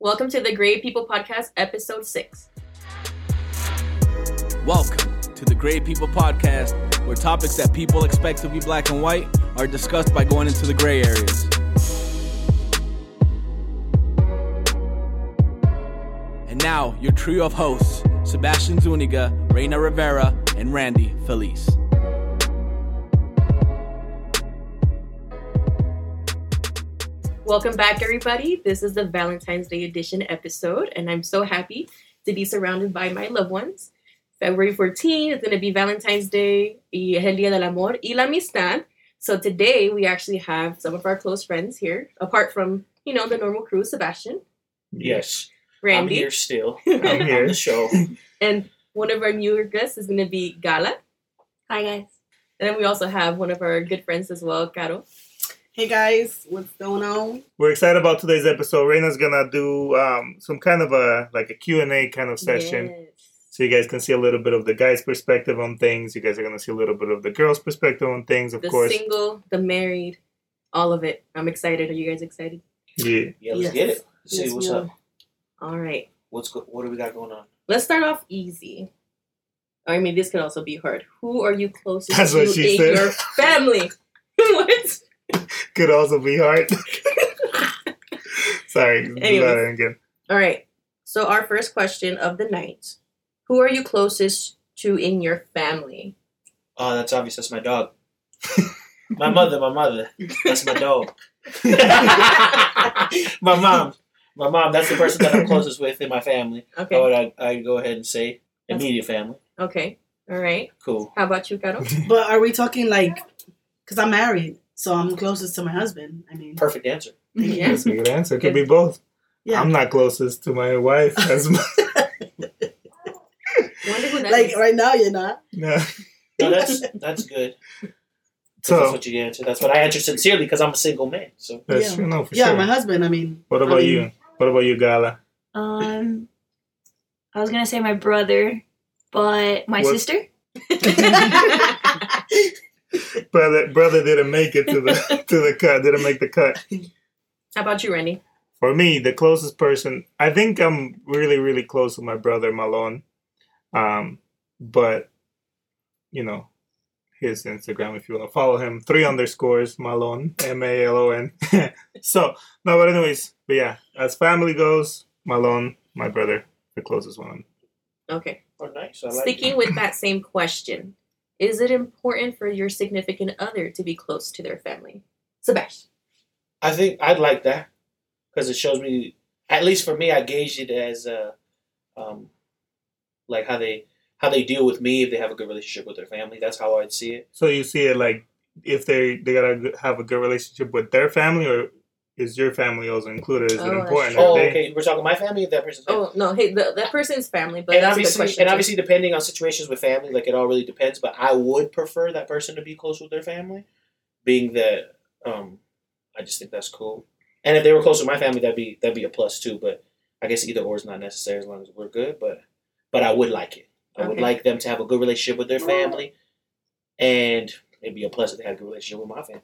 Welcome to the Gray People Podcast, episode six. Welcome to the Gray People Podcast, where topics that people expect to be black and white are discussed by going into the gray areas. And now, your trio of hosts Sebastian Zuniga, Reina Rivera, and Randy Felice. Welcome back, everybody. This is the Valentine's Day edition episode, and I'm so happy to be surrounded by my loved ones. February 14th is going to be Valentine's Day, y es el Día del Amor y la Amistad. So today we actually have some of our close friends here, apart from, you know, the normal crew, Sebastian, Yes, Randy, I'm here still I'm on the show. and one of our newer guests is going to be Gala. Hi guys. And then we also have one of our good friends as well, Caro. Hey guys, what's going on? We're excited about today's episode. Reina's gonna do um, some kind of a like a Q and A kind of session, Yes. so you guys can see a little bit of the guy's perspective on things. You guys are gonna see a little bit of the girl's perspective on things, of The course. The single, the married, all of it. I'm excited. Are you guys excited? Yeah. Yeah, let's Yes. get it. Let's see what's up. All right. What's go- what do we got going on? Let's start off easy. I mean, this could also be hard. Who are you closest That's to what she in said. your family? what? Could also be hard. Sorry, do Anyways. that again. All right. So our first question of the night: Who are you closest to in your family? Oh, that's obvious. That's my dog. my mother, my mother. That's my dog. my mom. My mom. That's the person that I'm closest with in my family. How Okay. would I, I go ahead and say immediate family? Okay. All right. Cool. How about you, Caro? But are we talking like, because I'm married, so I'm closest to my husband. I mean, Perfect answer. Yeah. That's a good answer. It could be both. yeah. I'm not closest to my wife as much. Wonder like right now, you're not. no. No, that's that's good. So that's what you answer. That's what I answer sincerely because I'm a single man. So that's Yeah. true. No, for yeah, sure. my husband. I mean, what about I mean- you? What about you, Gala? Um, I was gonna say my brother, but my What? sister. Brother, brother didn't make it to the to the cut. Didn't make the cut. How about you, Randy? For me, the closest person, I think I'm really, really close with my brother Malone. Um, but you know, his Instagram, if you want to follow him, three underscores Malone, M A L O N. so no, but anyways, but yeah, as family goes, Malone, my brother, the closest one. Okay. oh, nice. I like Sticking with that same question, is it important for your significant other to be close to their family? Sebastian. I think I'd like that because it shows me, at least for me, I gauge it as uh, um, like how they how they deal with me if they have a good relationship with their family. That's how I'd see it. So you see it like if they they gotta have a good relationship with their family, or is your family also included? Is Oh, it important? Oh, they- okay. We're talking my family. If that person's Oh no, hey, the, that person's family, but and that's a good obviously, question. and too. obviously, depending on situations with family, like it all really depends. But I would prefer that person to be close with their family, being that um, I just think that's cool. And if they were close with my family, that'd be that'd be a plus too. But I guess either or is not necessary as long as we're good. But but I would like it. I would like them to have a good relationship with their family, and it'd be a plus if they had a good relationship with my family.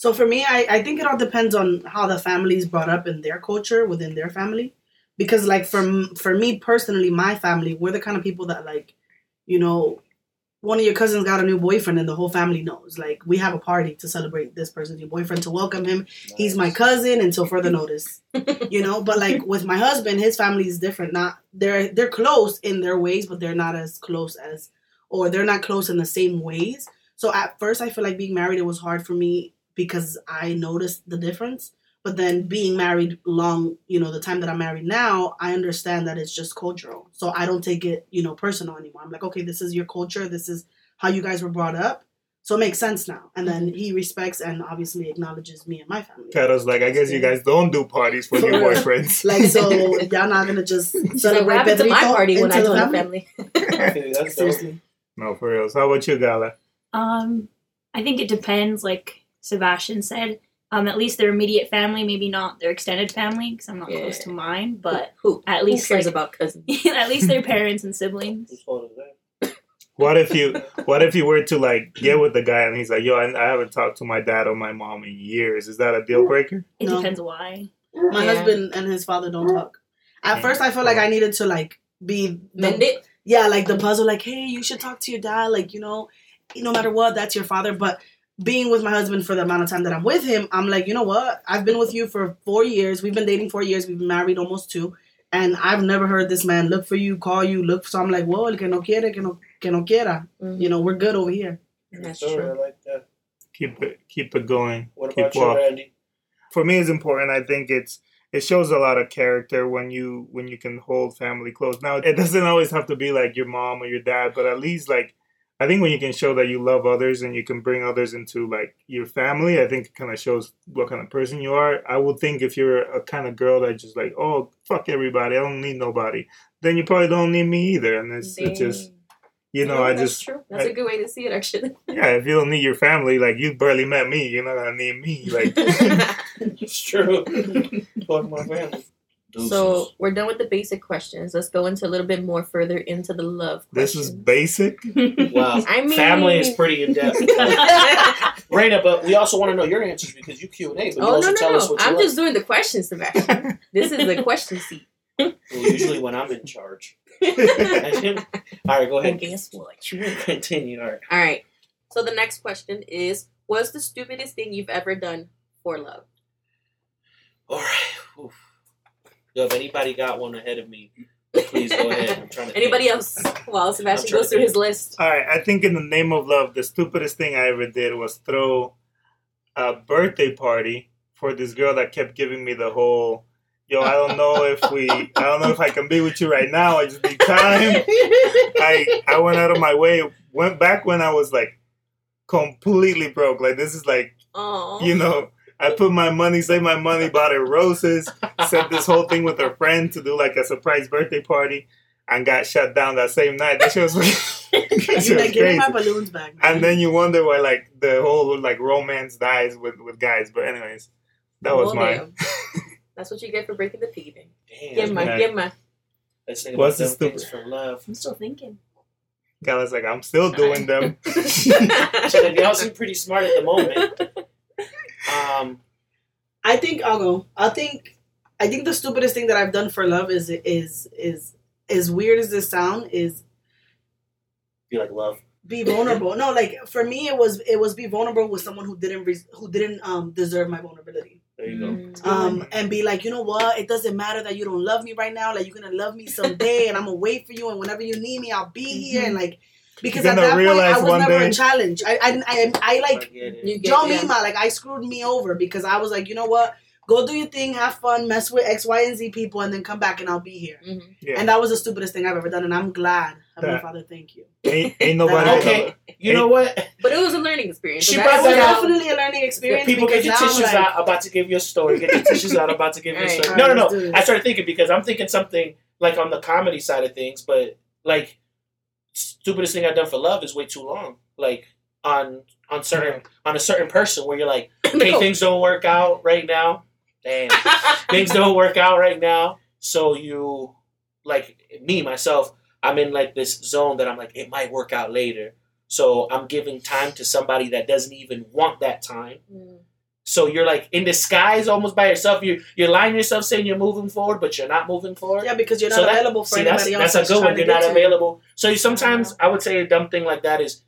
So for me, I I think it all depends on how the family's brought up in their culture within their family, because like for for me personally, my family, we're the kind of people that like, you know. One of your cousins got a new boyfriend, and the whole family knows. Like, we have a party to celebrate this person's new boyfriend to welcome him. He's my cousin until further notice. you know but like with my husband his family is different not they're they're close in their ways but they're not as close as or they're not close in the same ways so at first i feel like being married it was hard for me because i noticed the difference but then being married long you know the time that i'm married now i understand that it's just cultural so i don't take it you know personal anymore i'm like okay this is your culture this is how you guys were brought up so it makes sense now and then he respects and obviously acknowledges me and my family Kato's like, I guess you guys don't do parties for your boyfriends. like so, y'all not gonna just She's like, celebrate to my party when I the told the family? family? That's dope. Seriously, no, for real. So how about you, Gala? Um, I think it depends. Like Sebastian said, um, at least their immediate family, maybe not their extended family, because I'm not close to mine. But who? at Who least cares like, about cousins? at least their parents and siblings. Whose fault is that? What if you what if you were to like get with the guy and he's like, yo, I, I haven't talked to my dad or my mom in years. Is that a deal breaker? It No. depends why. My Yeah. husband and his father don't talk. At Yeah. first, I felt like I needed to like be Mend it. yeah, like the puzzle, like, hey, you should talk to your dad, like, you know, no matter what, that's your father. But being with my husband for the amount of time that I'm with him, I'm like, you know what? I've been with you for four years. We've been dating four years. We've been married almost two. And I've never heard this man look for you, call you, look. So I'm like, well, el que no quiere, que no, que no quiera. Mhm. You know, we're good over here. That's So, true. I like that. Keep it keep it going. What keep about you, walk. Randy? For me, it's important. I think it's it shows a lot of character when you when you can hold family close. Now, it doesn't always have to be like your mom or your dad, but at least like I think when you can show that you love others and you can bring others into like your family, I think it kind of shows what kind of person you are. I would think if you're a kind of girl that just like, oh fuck everybody, I don't need nobody, then you probably don't need me either. And it's, it's just you know, Yeah, I that's just true. That's I- a good way to see it, actually. yeah, if you don't need your family, like you barely met me, you're not gonna need me. Like It's true. Fuck my family. So we're done with the basic questions. Let's go into a little bit more further into the love. this is basic. wow, I mean, family is pretty in depth. Reina, but we also want to know your answers because you Q and A. But you Oh also no, tell no, us no! what you I'm like. just doing the questions, Sebastian. this is the question seat. Well, usually when I'm in charge. All right, go And ahead. guess what? Continue. All right. All right. So the next question is: What's the stupidest thing you've ever done for love? All right. Oof. Yo, if anybody got one ahead of me, please go ahead. I'm trying to. Anybody think. else? While Sebastian goes through his list. All right, I think in the name of love, the stupidest thing I ever did was throw a birthday party for this girl that kept giving me the whole, yo, I don't know if we, I don't know if I can be with you right now. I just need time. I I went out of my way. Went back when I was like completely broke. Like this is like Oh, you know. I put my money, saved my money, bought her roses, set this whole thing with her friend to do like a surprise birthday party, and got shut down that same night. That shit was, that shit You're was like, give me crazy. my balloons back. man." And then you wonder why like the whole like romance dies with with guys. But anyways, that was Well, mine. That's what you get for breaking the piggy bank. Damn. Give my, give my. Let's think What's about the them things for love. I'm still thinking. Guy was like, I'm still doing them. So like, y'all seem pretty smart at the moment. Um, I think I'll go. I think I think the stupidest thing that I've done for love is is is as weird as this sound is Be like love. be vulnerable. no, like for me it was it was be vulnerable with someone who didn't res- who didn't um deserve my vulnerability. There you go. Mm. Um and be like, you know what? It doesn't matter that you don't love me right now. Like you're gonna love me someday, and I'm gonna wait for you. And whenever you need me, I'll be here. And like because at that point I was never day- a challenge. I I I, I like I get it. You get Joe yeah. Mima, like I screwed me over because I was like, you know what? Go do your thing, have fun, mess with X, Y, and Z people, and then come back and I'll be here. Mhm. Yeah. And that was the stupidest thing I've ever done, and I'm glad. Heavenly Yeah. Father, thank you. ain't, ain't nobody. Okay, you know what? But it was a learning experience. She so brought It was that out. definitely a learning experience. People get your tissues like, out. I'm about to give you a story. Get your tissues out. I'm about to give you a Alright. story. No, no, Alright, let's do no. I started thinking because I'm thinking something like on the comedy side of things, but like stupidest thing I've done for love is way too long. Like on on certain on a certain person where you're like, hey, No. things don't work out right now. Damn, things don't work out right now. So you like me myself. I'm in like this zone that I'm like it might work out later. So I'm giving time to somebody that doesn't even want that time. Mm. So you're like in disguise almost by yourself. You you're lying to yourself saying you're moving forward, but you're not moving forward. yeah, because you're not So that- available for See, that's, anybody else. that's a good one. You're not to you. available. So you sometimes I would say a dumb thing like that is,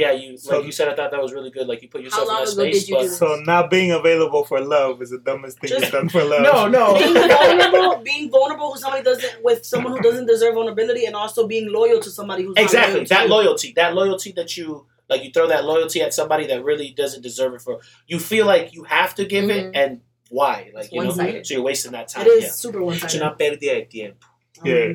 yeah, you So- like you said. I thought that was really good. Like you put yourself in that space. you but? So not being available for love is the dumbest thing Just- you've done for love. no, no. Being vulnerable, being vulnerable with somebody doesn't with someone who doesn't deserve vulnerability, and also being loyal to somebody who's exactly not loyal to that you. loyalty. That loyalty that you like. You throw that loyalty at somebody that really doesn't deserve it. For you feel like you have to give Mhm. it, and why? Like It's you know, one-sided. so you're wasting that time. It is Yeah. super one Es sided. una pérdida de tiempo. Yeah.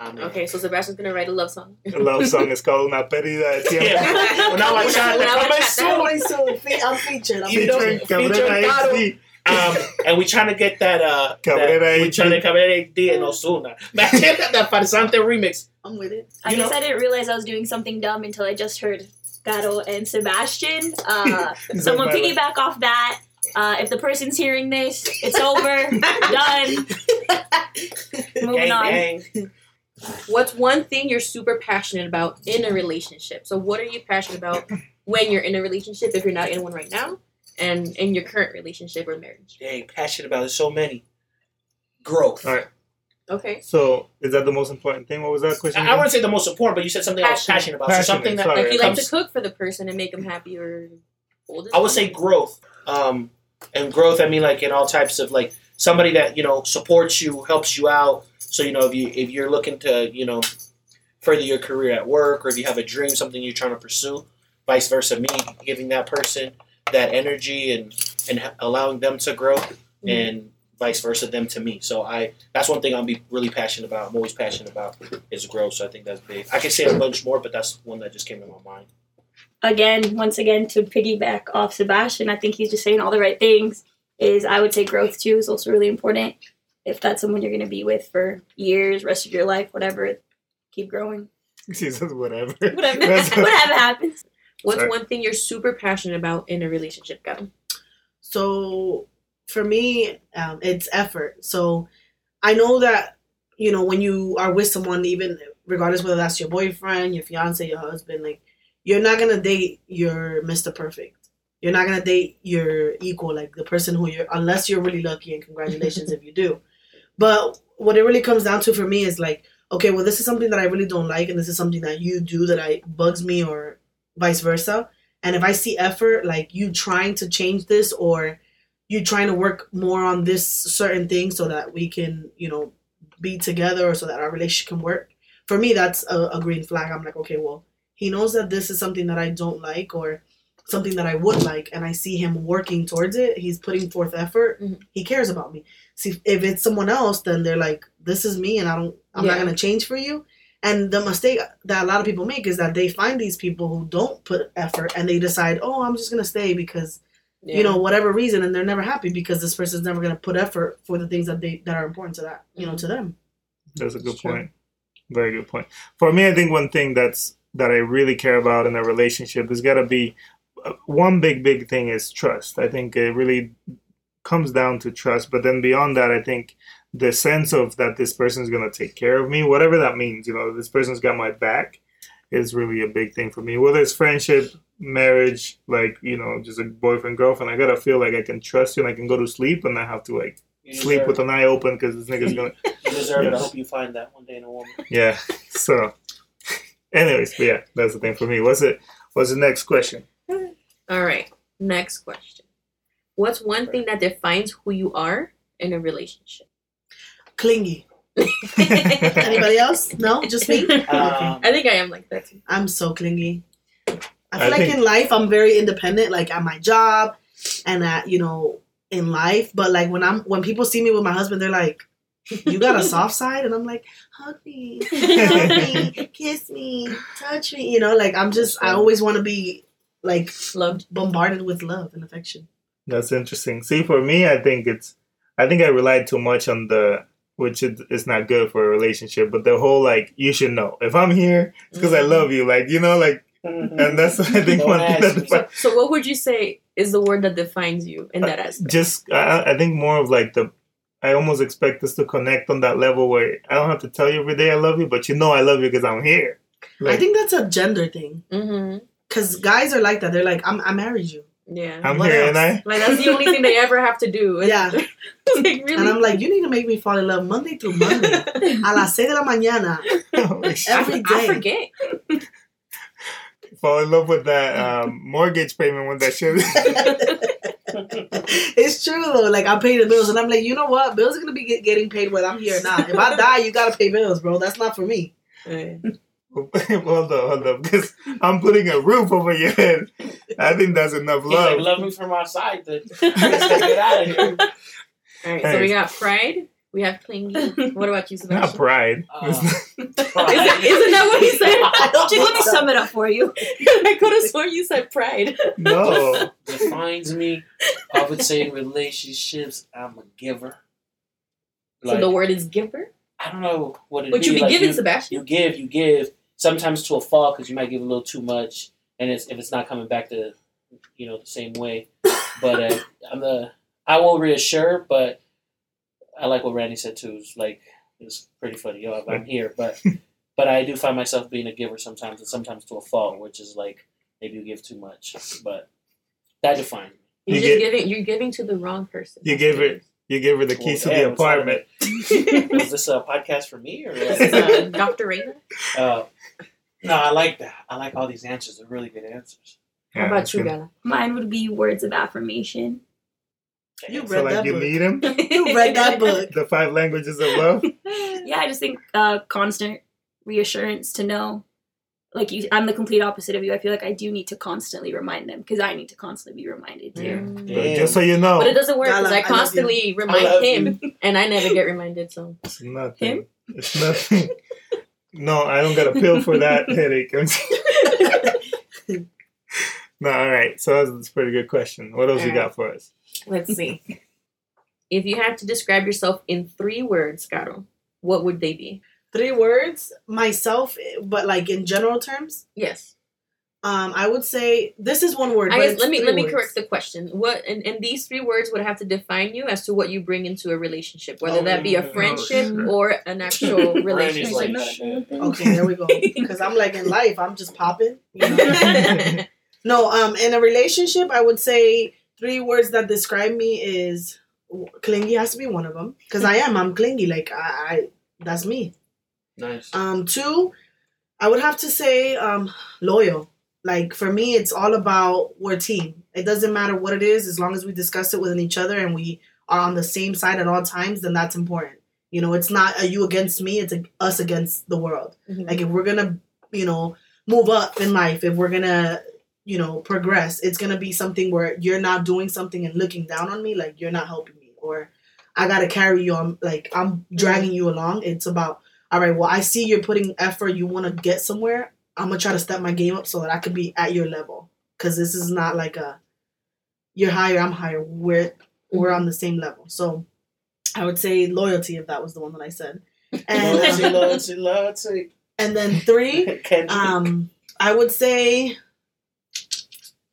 Amen. Okay, so Sebastian's gonna write a love song. A love song is called Una Pérdida de Tiempo. Yeah. Una bachata Una coming bachata. soon. I'm featured. I'm You know- featured. Featuring Cabrera Featuring Caro. HD. Um, and we're trying to get that uh Cabrera that, we HD. trying to Cabrera HD and Ozuna. that Farsante remix. I'm with it. I You guess know- I didn't realize I was doing something dumb until I just heard Gato and Sebastian. Uh, He's so I'm gonna piggyback off that. Uh, if the person's hearing this, it's over. Done. Moving Gang, on. gang. What's one thing you're super passionate about in a relationship? So what are you passionate about when you're in a relationship if you're not in one right now? and in your current relationship or marriage? Dang, passionate about. There's so many. Growth. All right. Okay. So is that the most important thing? What was that question? I, I wouldn't say the most important, but you said something I was Passionate. passionate about. Passionate, so something that sorry. Like you like to cook for the person and make them happy or I would say growth. Um, and growth, I mean like in all types of like somebody that you know supports you, helps you out. So you know if you if you're looking to you know further your career at work, or if you have a dream, something you're trying to pursue, vice versa. Me giving that person that energy and and allowing them to grow, and vice versa them to me. So I that's one thing I'm be really passionate about. I'm always passionate about is growth. So I think that's big. I could say a bunch more, but that's one that just came to my mind. again, once again, to piggyback off Sebastian, I think he's just saying all the right things. Is I would say growth too is also really important. If that's someone you're going to be with for years, rest of your life, whatever, keep growing. She says whatever. Whatever. Whatever happens. What's Sorry. one thing you're super passionate about in a relationship, Gavin? So for me, um, it's effort. So I know that you know when you are with someone, even regardless whether that's your boyfriend, your fiance, your husband, like you're not gonna date your Mister Perfect. You're not gonna date your equal, like the person who you're, unless you're really lucky. And congratulations if you do. But what it really comes down to for me is like, okay, well, this is something that I really don't like, and this is something that you do that I bugs me, or vice versa. And if I see effort, like you trying to change this or you trying to work more on this certain thing so that we can, you know, be together or so that our relationship can work. For me, that's a, a green flag. I'm like, okay, well, he knows that this is something that I don't like or something that I would like, and I see him working towards it. He's putting forth effort. Mhm. He cares about me. See, if it's someone else, then they're like, this is me, and I don't, I'm not gonna change for you. And the mistake that a lot of people make is that they find these people who don't put effort and they decide, oh, I'm just gonna stay because you know whatever reason, and they're never happy because this person's never gonna put effort for the things that they that are important to that you know to them. That's a good It's true. point. Very good point. For me, I think one thing that's that I really care about in a relationship is got to be uh, one big, big thing is trust. I think it really comes down to trust. But then beyond that, I think the sense of that this person's going to take care of me, whatever that means, you know, this person's got my back is really a big thing for me. Whether it's friendship, marriage, like, you know, just a boyfriend, girlfriend, I got to feel like I can trust you and I can go to sleep and I have to, like, You sleep deserve, with an eye open because this nigga's going to. you deserve it. I hope you find that one day in a woman. Yeah. So, anyways, but yeah, that's the thing for me. What's it? What's the next question? All right. Next question. What's one thing that defines who you are in a relationship? Clingy. Anybody else? No, just me. Um, I think I am like that too. I'm so clingy. I feel I like think- in life I'm very independent, like at my job and at you know in life. But like when I'm when people see me with my husband, they're like, "You got a soft side," and I'm like, "Hug me, hug me, kiss me, touch me." You know, like I'm just I always want to be like Loved. bombarded with love and affection. That's interesting. See, for me, I think it's, I think I relied too much on the, which is, is not good for a relationship. But the whole like, you should know if I'm here, it's because I mm-hmm. love you. Like you know, like, and that's I think Don't one thing that me. defi- So, what would you say is the word that defines you in that aspect? just I, I think more of like the I almost expect us to connect on that level where I don't have to tell you every day I love you, but you know I love you because I'm here. I think that's a gender thing Mm-hmm. because guys are like that. They're like, I'm, "I married you." Yeah. I'm what here, else? and I. like that's the only thing they ever have to do. Yeah, like, really. and I'm like, "You need to make me fall in love Monday through Monday a las seis de la mañana." every I day. forget. Fall in love with that um, mortgage payment when that shit. it's true though. Like I pay the bills, and I'm like, you know what? Bills are gonna be get, getting paid whether I'm here or not. If I die, you gotta pay bills, bro. That's not for me. Yeah. hold up, hold up, because I'm putting a roof over your head. I think that's enough He's like, love. love me from outside. Then let's get out of here. All right, so we got pride. We have clingy. What about you, Sebastian? Not pride. Uh, Isn't, isn't that what he said? Just let me sum it up for you. I could have sworn you said pride. no. defines me. I would say in relationships, I'm a giver. so the word is giver. I don't know what it What you be like giving, you, Sebastian? you give, you give. Sometimes to a fault because you might give a little too much, and it's, if it's not coming back to, you know, the same way. But uh, I'm the I will reassure, but I like what Randy said too. It's like it's pretty funny. Yo, I'm here, but but I do find myself being a giver sometimes, and sometimes to a fault, which is like maybe you give too much. But that defines me. You're You just get- giving. You're giving to the wrong person. You That's gave it- You give her the Well, keys to damn, the it's apartment. Is this a podcast for me or? Is uh, Dr. Reina. Uh, no, I like that. I like all these answers. They're really good answers. How about you, Bella? Mine would be words of affirmation. You So read like that you book. need him. You read that book. The five languages of love. Yeah, I just think uh, constant reassurance to know. Like you, I'm the complete opposite of you. I feel like I do need to constantly remind them because I need to constantly be reminded too. Mm. But just so you know, But it doesn't work because I I love you. constantly remind love him, and I never get reminded. So it's nothing. Him? It's nothing. no, I don't got a pill for that headache. no, all right. So that's a pretty good question. What else you got for us? Let's see. if you had to describe yourself in three words, Caro, what would they be? Three words, myself, but like in general terms, Yes. um, I would say this is one word. I guess it's let me three let me words. correct the question. What and, and these three words would have to define you as to what you bring into a relationship, whether Oh, that be a no. friendship Mm. or an actual relationship. like, Like. Okay, there we go. Because I'm like in life, I'm just popping. You know? no, um, in a relationship, I would say three words that describe me is clingy has to be one of them because I am. I'm clingy. Like I, I that's me. Nice. Um, two, I would have to say um, loyal. Like for me, it's all about we're team. It doesn't matter what it is, as long as we discuss it within each other and we are on the same side at all times. Then that's important. You know, it's not a you against me; it's a us against the world. Mhm. Like if we're gonna, you know, move up in life, if we're gonna, you know, progress, it's gonna be something where you're not doing something and looking down on me, like you're not helping me, or I gotta carry you on, like I'm dragging you along. It's about, all right, well, I see you're putting effort, you want to get somewhere. I'm gonna try to step my game up so that I could be at your level, because this is not like a, you're higher, I'm higher. We're we're on the same level. So, I would say loyalty if that was the one that I said, and Loyalty, loyalty, loyalty. and then three. Um, I would say.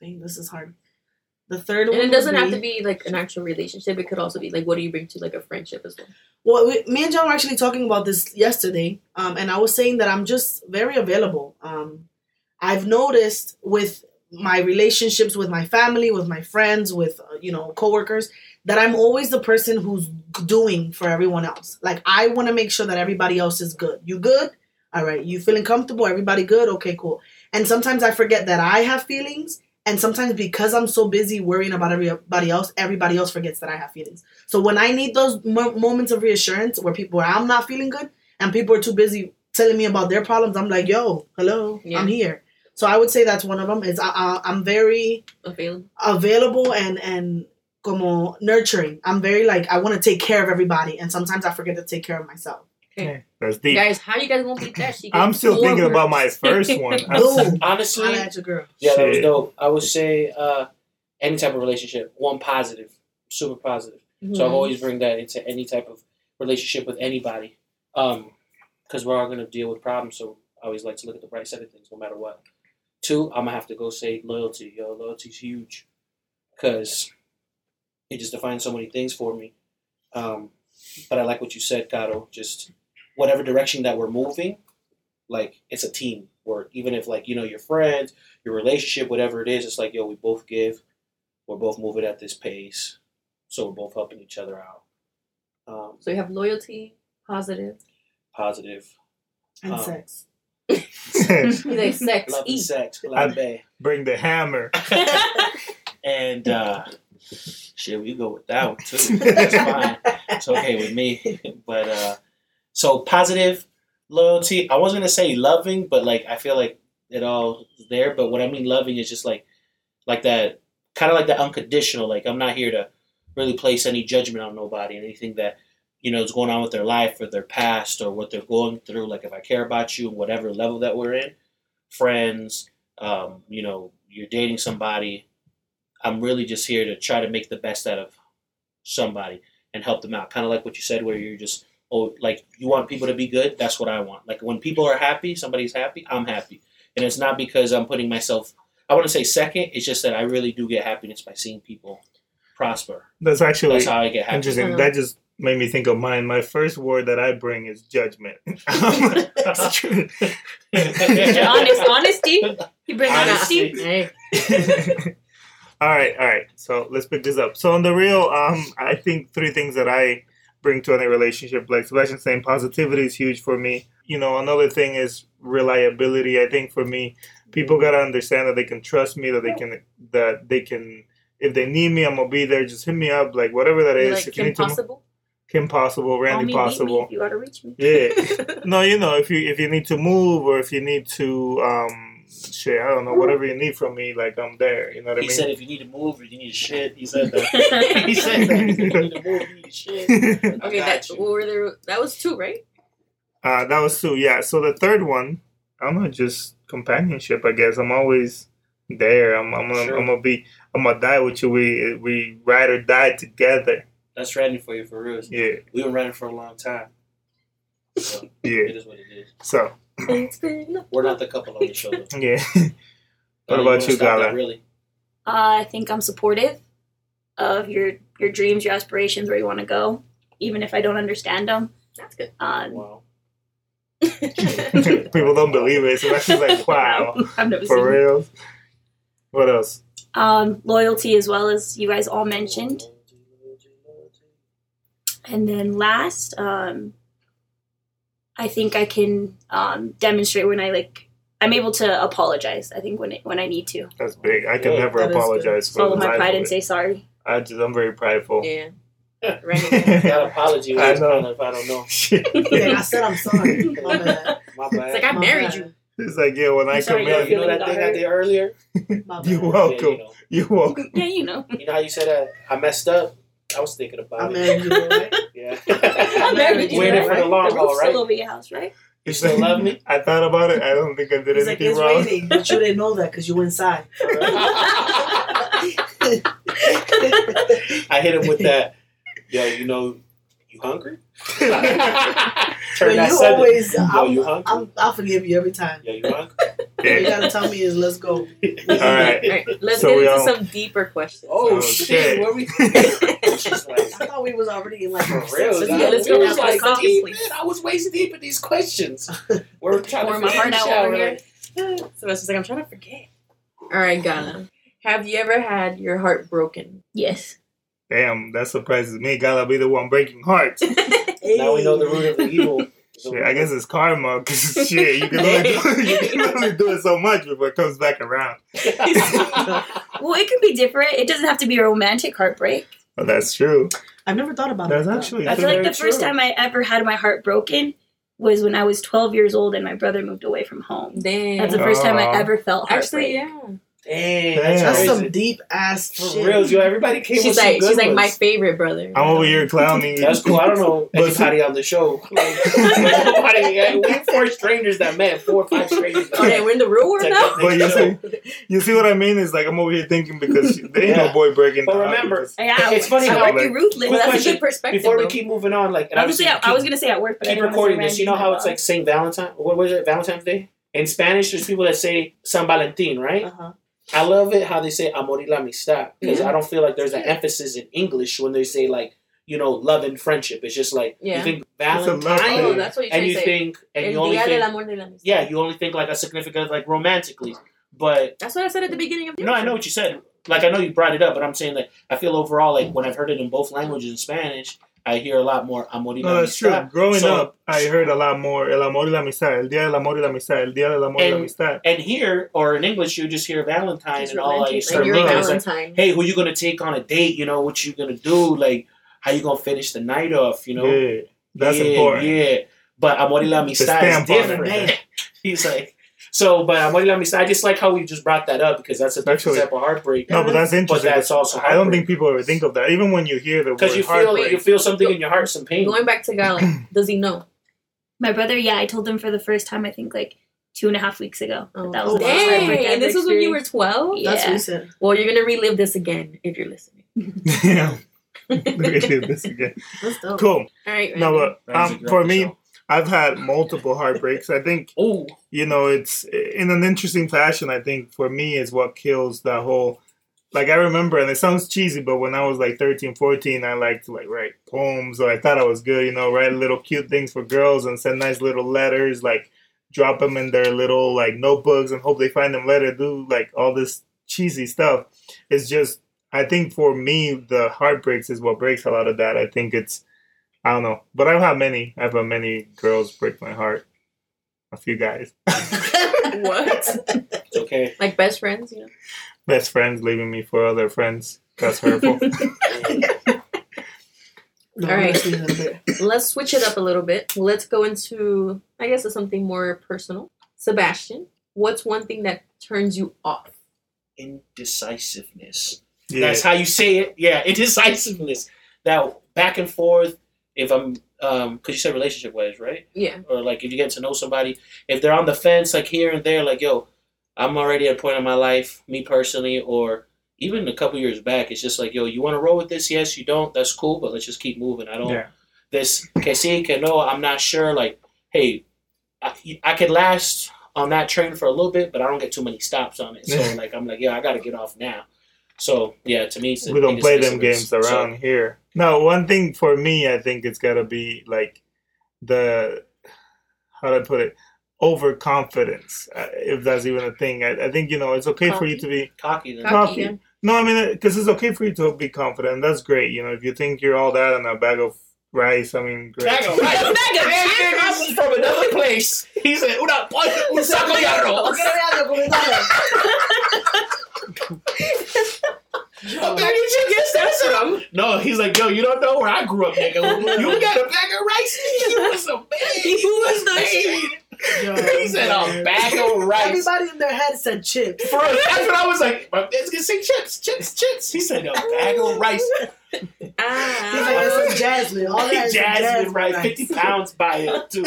Dang, this is hard. The third And one. And it doesn't would have to be like an actual relationship. It could also be like, what do you bring to like a friendship as well? Well, we, me and John were actually talking about this yesterday, um, and I was saying that I'm just very available. Um, I've noticed with my relationships with my family, with my friends, with uh, you know coworkers, that I'm always the person who's doing for everyone else. Like I want to make sure that everybody else is good. You good? All right. You feeling comfortable? Everybody good? Okay, cool. And sometimes I forget that I have feelings, and sometimes because I'm so busy worrying about everybody else, everybody else forgets that I have feelings. So when I need those mo- moments of reassurance where people where I'm not feeling good and people are too busy telling me about their problems, I'm like, yo, hello, Yeah. I'm here. So I would say that's one of them. Is I, I, I'm very Available. available and and como nurturing. I'm very like I want to take care of everybody, and sometimes I forget to take care of myself. Okay. That's deep. Guys, how you guys gonna beat that? She I'm still four thinking about my first one. I'm Honestly, Holla at your girl. yeah, that was dope. I would say uh, any type of relationship, one positive, super positive. So I always bring that into any type of relationship with anybody, because we're all gonna deal with problems. So I always like to look at the bright side of things, no matter what. Two, I'm gonna have to go say loyalty. Yo, loyalty's huge, because it just defines so many things for me. Um, but I like what you said, Gato. Just whatever direction that we're moving, like it's a team. Or even if like you know your friends, your relationship, whatever it is, it's like yo, we both give. We're both moving at this pace, so we're both helping each other out. Um, So you have loyalty, positive. positive, And Um, sex. He's like sex. love and sex, flambe. Bring the hammer. and uh, shit, we go with that one too. That's fine. It's okay with me. But uh, so positive loyalty. I wasn't gonna say loving, but like I feel like it all there. But what I mean loving is just like like that kind of like that unconditional. Like I'm not here to really place any judgment on nobody and anything that you know is going on with their life or their past or what they're going through. Like if I care about you, whatever level that we're in, friends, um, you know, you're dating somebody. I'm really just here to try to make the best out of somebody and help them out. Kind of like what you said, where you're just oh, like you want people to be good. That's what I want. Like when people are happy, somebody's happy. I'm happy, and it's not because I'm putting myself. I want to say second. It's just that I really do get happiness by seeing people prosper. That's actually That's how I get happy. interesting. Uh-huh. That just made me think of mine. My first word that I bring is judgment. It's true. Honest, honesty. You bring Honesty. honesty. All right, all right. So let's pick this up. So on the real, um, I think three things that I bring to any relationship, like Sebastian saying, positivity is huge for me. You know, another thing is reliability. I think for me, people gotta understand that they can trust me, that they can, that they can, if they need me, I'm gonna be there. Just hit me up, like whatever that is. like If you Kim need to- Possible. Kim Possible, Randy me, me Possible. if you gotta reach me. Yeah. no, you know, if you if you need to move or if you need to um shit, I don't know, whatever you need from me, like I'm there. You know what I mean? He said if you need to move or you need to shit, he said that. he said that. If you need to move, you need to shit. Okay, got that what were there? That was two, right? uh that was two, yeah. So the third one, I'm not just companionship, I guess. I'm always there. I'm I'm gonna, Sure. I'm gonna be I'm gonna die with you. We we ride or die together. That's Randy for you, for real. Yeah, We've been running for a long time. So yeah. it is what it is. So It's been a- We're not the couple on the show, though. yeah. Uh, about you, stop Gala? Really? Uh, I think I'm supportive of your your dreams, your aspirations, where you want to go, even if I don't understand them. That's good. Um, Wow. People don't believe it. So that's just like wow. I've never seen For it. real. What else? Um, loyalty, as well as you guys all mentioned. And then last, um, I think I can um, demonstrate when I like. I'm able to apologize. I think when it, when I need to That's big. I can Yeah, never that is good. apologize for follow the my pride and say sorry. I just I'm very prideful. Yeah. That Randy. apology I was know. kind of, I don't know. Shit. Yeah, I said I'm sorry. My bad. My bad. It's like I My married bad. you. It's like yeah, when I I'm sorry, come you're in, you know feeling that got thing I did earlier? My you're bad. Yeah, welcome. you, know. You're welcome. Yeah, you know. you know how you said that? I messed up? I was thinking about I it. married you, right? Yeah. I married you, Waiting right? for the long the haul, roof's right? still over your house, right? You still love me? I thought about it. I don't think I did He's like, anything it's wrong. raining, but you didn't know that because you were inside. I hit him with that. Yeah, you know, you hungry? Turn But that you southern. always, Yo, I'm, you hungry? I'm, I'll forgive you every time. Yeah, you hungry? All you gotta tell me is, let's go. All right. All right, let's So get we into all- some deeper questions. Oh, Oh, shit. shit. Where we? She's like, I thought we was already in like for six real. or Yeah, let's go was down like to the deep, please. man. I was waist deep in these questions. We're trying Pour to my heart finish out out. over here. like, So it's just like I'm trying to forget. All right, Gala. Have you ever had your heart broken? Yes. Damn, that surprises me. Gotta be the one breaking hearts. Now we know the root of the evil. Shit, I guess it's karma. Cause shit, you can only do, you can only do it so much before it comes back around. Well, it can be different. It doesn't have to be a romantic heartbreak. Oh, that's true. I've never thought about That's it. actually I feel like very the first time I ever had my heart broken was when I was 12 years old and my brother moved away from home. Damn. That's the first time I ever felt heartbreak. Actually, yeah. Dang, Damn. that's, That's crazy. some deep ass For shit. real, yo. Everybody came She's with some like, good she's like my favorite brother. I'm over here clowning. That's cool. I don't know But- anybody on the show. Like, nobody. We four strangers that met. Four or five strangers. that Oh, we're in the real world now. But you see, you see what I mean? Is like I'm over here thinking because there ain't Yeah. no boy breaking. But remember, because- Yeah, It's funny I how, work like- in ruthless. Well, that's a good perspective. Before we keep moving on, like, and I was, gonna say, I was gonna say at work, but I keep recording want this. You know how it's like Saint Valentine. What was it? Valentine's Day in Spanish. There's people that say San Valentin, right? Uh-huh. I love it how they say amor y la amistad because Yeah. I mm-hmm. don't feel like there's an emphasis in English when they say like you know love and friendship. It's just like Yeah. you think a Valentine, Oh, that's what you're and you say. think and El you only think del Amor de la Amistad. yeah you only think like a significant like romantically, but That's what I said at the beginning of the no, I know what you said. Like I know you brought it up, but I'm saying that I feel overall like when I've heard it in both languages in Spanish, I hear a lot more amor y la No, that's true. Growing So- up, I heard a lot more El amor y la amistad, El día del amor y la amistad, El día del amor y la And- amistad. And here or in English, you just hear Valentine It's and all like romantic. start Like you're looking, like, hey, who you gonna take on a date? You know what you gonna do? Like how you gonna finish the night off? You know, yeah, that's yeah, important. Yeah, but amor y la amistad is stamp on it. different. He's like, so, but amor y la amistad. I just like how we just brought that up because that's a different Actually- type of heartbreak. No, but that's interesting. But that's also I don't think people ever think of that. Even when you hear the word because you feel heartbreak, you feel something in your heart, some pain. Going back to Gala, does he know? My brother, yeah, I told him for the first time, I think like two and a half weeks ago. Oh, that was the first dang! And this was when you were 12? Yeah. That's recent. Well, you're going to relive this again if you're listening. yeah. We do this again. That's dope. Cool. All right, No, Randy. but um, for me, I've had multiple heartbreaks. I think oh, you know it's in an interesting fashion. I think for me is what kills the whole. Like I remember, and it sounds cheesy, but when I was like 13, 14, I liked to like write poems, or I thought I was good. You know, write little cute things for girls and send nice little letters. Like drop them in their little like notebooks and hope they find them later. Do like all this cheesy stuff. It's just I think for me the heartbreaks is what breaks a lot of that. I think it's I don't know, but I've had many. I've had many girls break my heart. A few guys, what? It's okay. Like best friends, you know? best friends leaving me for other friends. That's hurtful. No, All right. honestly, a bit. Let's switch it up a little bit. Let's go into, I guess, it's something more personal. Sebastian, what's one thing that turns you off? Indecisiveness. yeah. That's how you say it. Yeah, indecisiveness. That back and forth. If I'm, um, because you said relationship wise, right? Yeah. Or like if you get to know somebody, if they're on the fence, like here and there, like yo, I'm already at a point in my life, me personally, or even a couple years back, it's just like yo, you want to roll with this? Yes, you don't. That's cool, but let's just keep moving. I don't. yeah. This que sí, que no. I'm not sure. Like, hey, I, I could last on that train for a little bit, but I don't get too many stops on it. So like, I'm like, yeah, I got to get off now. So yeah, to me, it's we don't play them indecisiveness. games So- around here. No, one thing for me, I think it's gotta be like the how do I put it, overconfidence, uh, if that's even a thing. I, I think you know it's okay for you to be cocky. Then. Cocky, cocky. No, I mean because it's okay for you to be confident. That's great. You know, if you think you're all that and a bag of rice, I mean, great. Bag of rice. Bag of Man, chips. I was from another place. He said, una, un saco de arroz. A bag of chicken, that's what No, he's like, yo, you don't know where I grew up, nigga. You got a bag of rice? He was a man. He was the man. Yo, He said a bag of rice. Everybody in their head said chips. For real, that's what I was like. My man's gonna say chips, chips, chips. He said a bag of rice. He's like, Ah. that's some jasmine. All that is some Jasmine rice, rice. fifty pounds by it too.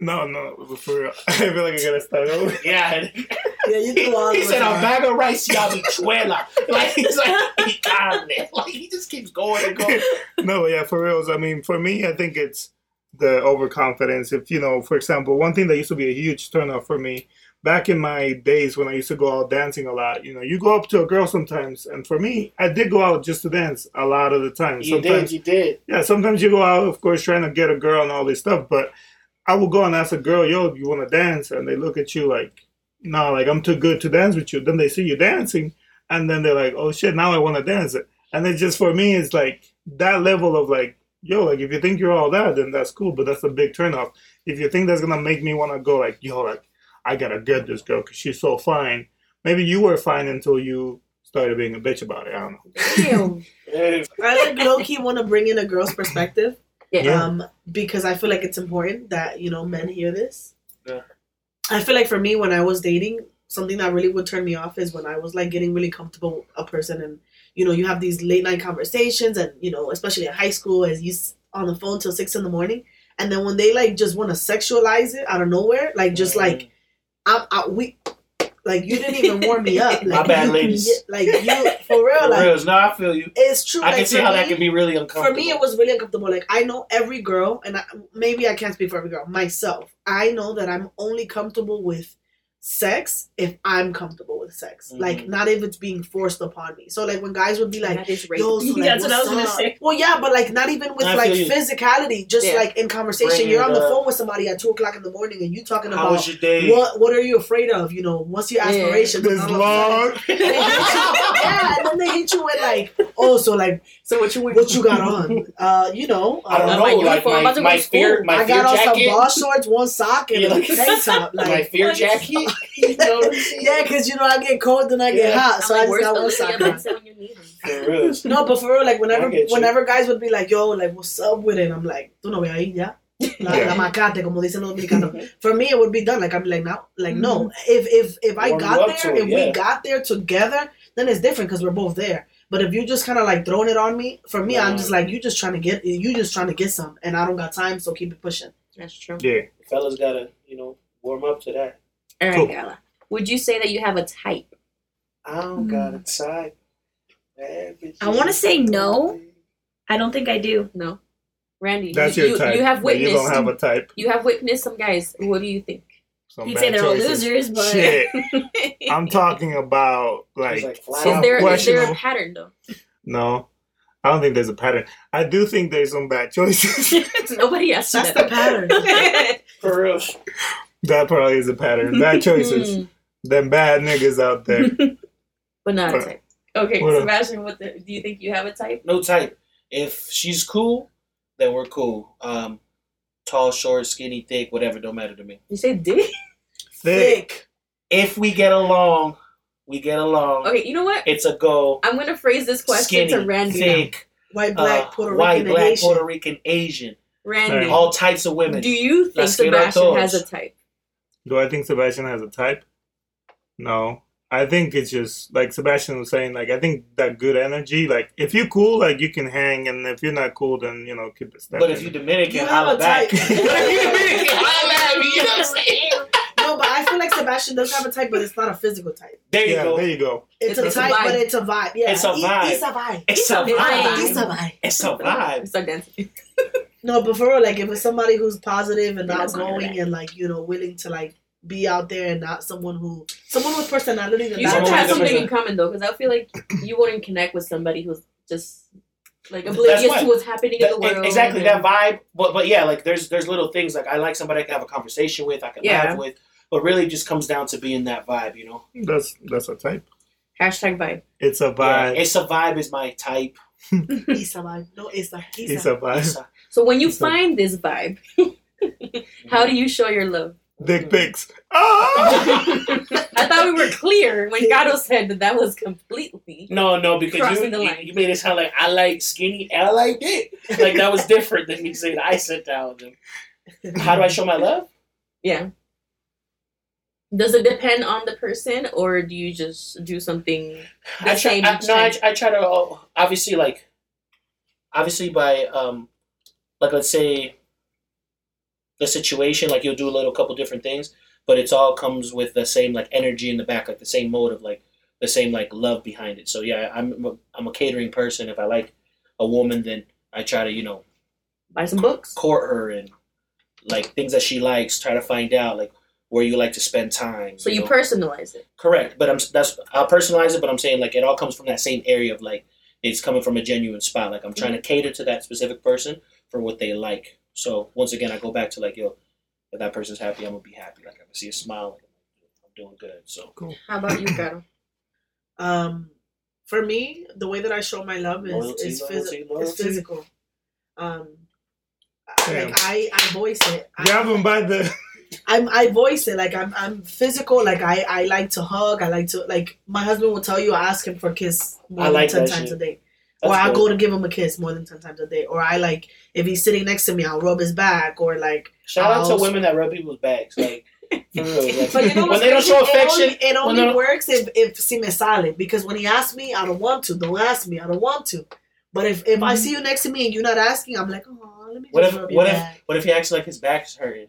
No, no, for real. I feel like I gotta start over. Yeah. Yeah, you do all he of said a bag of rice y habichuela. Like he's like he got it. Like he just keeps going and going. no, yeah, for reals. I mean, for me, I think it's the overconfidence. If you know, for example, one thing that used to be a huge turnoff for me back in my days when I used to go out dancing a lot. You know, you go up to a girl sometimes, and for me, I did go out just to dance a lot of the time. You did, sometimes, you did. yeah, sometimes you go out, of course, trying to get a girl and all this stuff, but I will go and ask a girl, "Yo, you want to dance?" And they look at you like, "No, like I'm too good to dance with you." Then they see you dancing, and then they're like, "Oh shit, now I want to dance." And it's just for me, it's like that level of like, yo, like if you think you're all that, then that's cool, but that's a big turnoff. If you think that's gonna make me want to go, like, yo, like I gotta get this girl because she's so fine. Maybe you were fine until you started being a bitch about it. I don't know. Damn. I like low key want to bring in a girl's perspective. Yeah. Yeah. Um, because I feel like it's important that you know men hear this. Yeah. I feel like for me, when I was dating, something that really would turn me off is when I was like getting really comfortable with a person, and you know, you have these late night conversations, and you know, especially in high school, as you on the phone till six in the morning, and then when they like just want to sexualize it out of nowhere, like just mm. like I'm, I, we. Like you didn't even warm me up. Like, My bad, you- ladies. Like you, for real. For like reals, no, I feel you. it's true. I like, can see how that can be really uncomfortable. for me, it was really uncomfortable. Like I know every girl, and I, maybe I can't speak for every girl. Myself, I know that I'm only comfortable with sex if I'm comfortable with sex. Mhm. Like not if it's being forced upon me. So like when guys would be like, that is rape. "Yo, so, like, That's what I what's was gonna say. Well, yeah, but like not even with I like you. physicality. Just Yeah. like in conversation, Bringing you're on it the up. phone with somebody at two o'clock in the morning, and you talking How about was your day? what what are you afraid of? You know, what's your Yeah. aspirations? This And all of long. yeah, and then they hit you with like, oh, so like So what you what you got on? Uh, you know, I don't uh, know, my like uniform, my, about my fear, school. my I fear got on some jacket, ball shorts, one sock, and Yeah. a tank top. my fear jacket. You know what I'm saying? yeah, because you know I get cold and I get hot, so I'm I like, just got the one sock. on. Benson when you need him? For real. No, but for real, like whenever I get you. whenever guys would be like, "Yo, like what's up with it?" I'm like, "Tú no ves ahí ya." La, Yeah. la macate, como dicen los dominicanos. For me, it would be done. Like I'm like, now, like no. Mm-hmm. If if if I Warm got there, to it, if yeah. we got there together, then it's different because we're both there. But if you just kind of like throwing it on me, for me, I'm just like, you just trying to get, you just trying to get some, and I don't got time, so keep it pushing. That's true. Yeah. Fellas gotta, you know, warm up to that. All right, Cool. Gala. Would you say that you have a type? I don't got a mm. type. I wanna say no. I don't think I do. No. Randy, That's you, your type. you have but you don't have a type. you have witnessed some guys. What do you think? Some He'd say they're all losers, but Shit. I'm talking about Like, like, like some is there is there a questionable. pattern though? No, I don't think there's a pattern. I do think there's some bad choices. Nobody asked you That's that. the pattern. For real. That probably is a pattern. Bad choices. Them bad niggas out there. but not a type. Okay, What a- Sebastian, what the, do you think you have a type? No type. If she's cool, then we're cool. Um, tall, short, skinny, thick, whatever, don't matter to me. You say dick? Thick. If we get along, we get along. Okay, you know what? It's a go. I'm gonna phrase this question Skinny, to Randy. thick, White, black, uh, Puerto white, Rican, and black, Haitian. Puerto Rican, Asian, Randy, all types of women. do you think Las quiero Sebastian has a type? Do I think Sebastian has a type? No. I think it's just like Sebastian was saying, like I think that good energy, like if you're cool, like you can hang and if you're not cool then you know keep it stepping. But if you Dominican, You have holla a back. type. but if you Dominican, holla at me. You know what I'm saying? No, but I feel like Sebastian does have a type, but it's not a physical type. There you yeah, go. there you go. It's, It's a a type, vibe. but it's a vibe. Yeah, It's a vibe. It's a vibe. It's a vibe. vibe. It's a vibe. It's a vibe. Start dancing. No, but for real, like if it's somebody who's positive and Yeah, not outgoing and like you know willing to like be out there and not someone who someone with personality. You that have to have something in common though, because I feel like you wouldn't connect with somebody who's just like oblivious what- to what's happening in the world. exactly that vibe. But but yeah, like there's there's little things like I like somebody I can have a conversation with, I can Yeah. laugh with. But really, just comes down to being that vibe, you know. That's that's a type. Hashtag vibe. It's a Yeah, vibe. it's a vibe is my type. It's a vibe. No, it's a. It's, it's a. a vibe. It's a- So when you It's a- find this vibe, how do you show your love? Dick pics. Ah! I thought we were clear when Gato said that that was completely. No, no, because you, the you line. you made it sound like I like skinny and I like dick. Like that was different than me saying I sit down with him. How do I show my love? Yeah. Does it depend on the person, or do you just do something the I try, same I, no, I. I try to obviously like obviously by um like let's say the situation like you'll do a little couple different things but it's all comes with the same like energy in the back like the same motive like the same like love behind it so yeah i'm a, i'm a catering person if i like a woman then i try to you know Buy some books. court her and like things that she likes try to find out like where you like to spend time So you know? personalize it. Correct, but I'm that's I'll personalize it, but I'm saying like it all comes from that same area of like it's coming from a genuine spot. Like I'm trying to cater to that specific person for what they like. So once again, I go back to like yo, if that person's happy, I'm gonna be happy. Like I can see a smile, like, I'm doing good. So cool. How about you, Gato? Um, for me, the way that I show my love is Loyalty, is, loyalty, phys- is physical. Um, Damn. like I I voice it. I- Grab him by the. I'm I voice it like I'm I'm physical. Like I I like to hug. I like to like my husband will tell you I ask him for a kiss more I than like ten times shit. a day, that's or I go to give him a kiss more than ten times a day, or I like if he's sitting next to me I'll rub his back or like. Shout out to I'll- women that rub people's backs. Like real. Like, But you know when they don't show It affection, only, it only works if if si me sale because when he asks me I don't want to. Don't ask me. I don't want to. But if if I mm-hmm. see you next to me and you're not asking, I'm like, oh, let me What if what your if what if he acts like his back's hurting?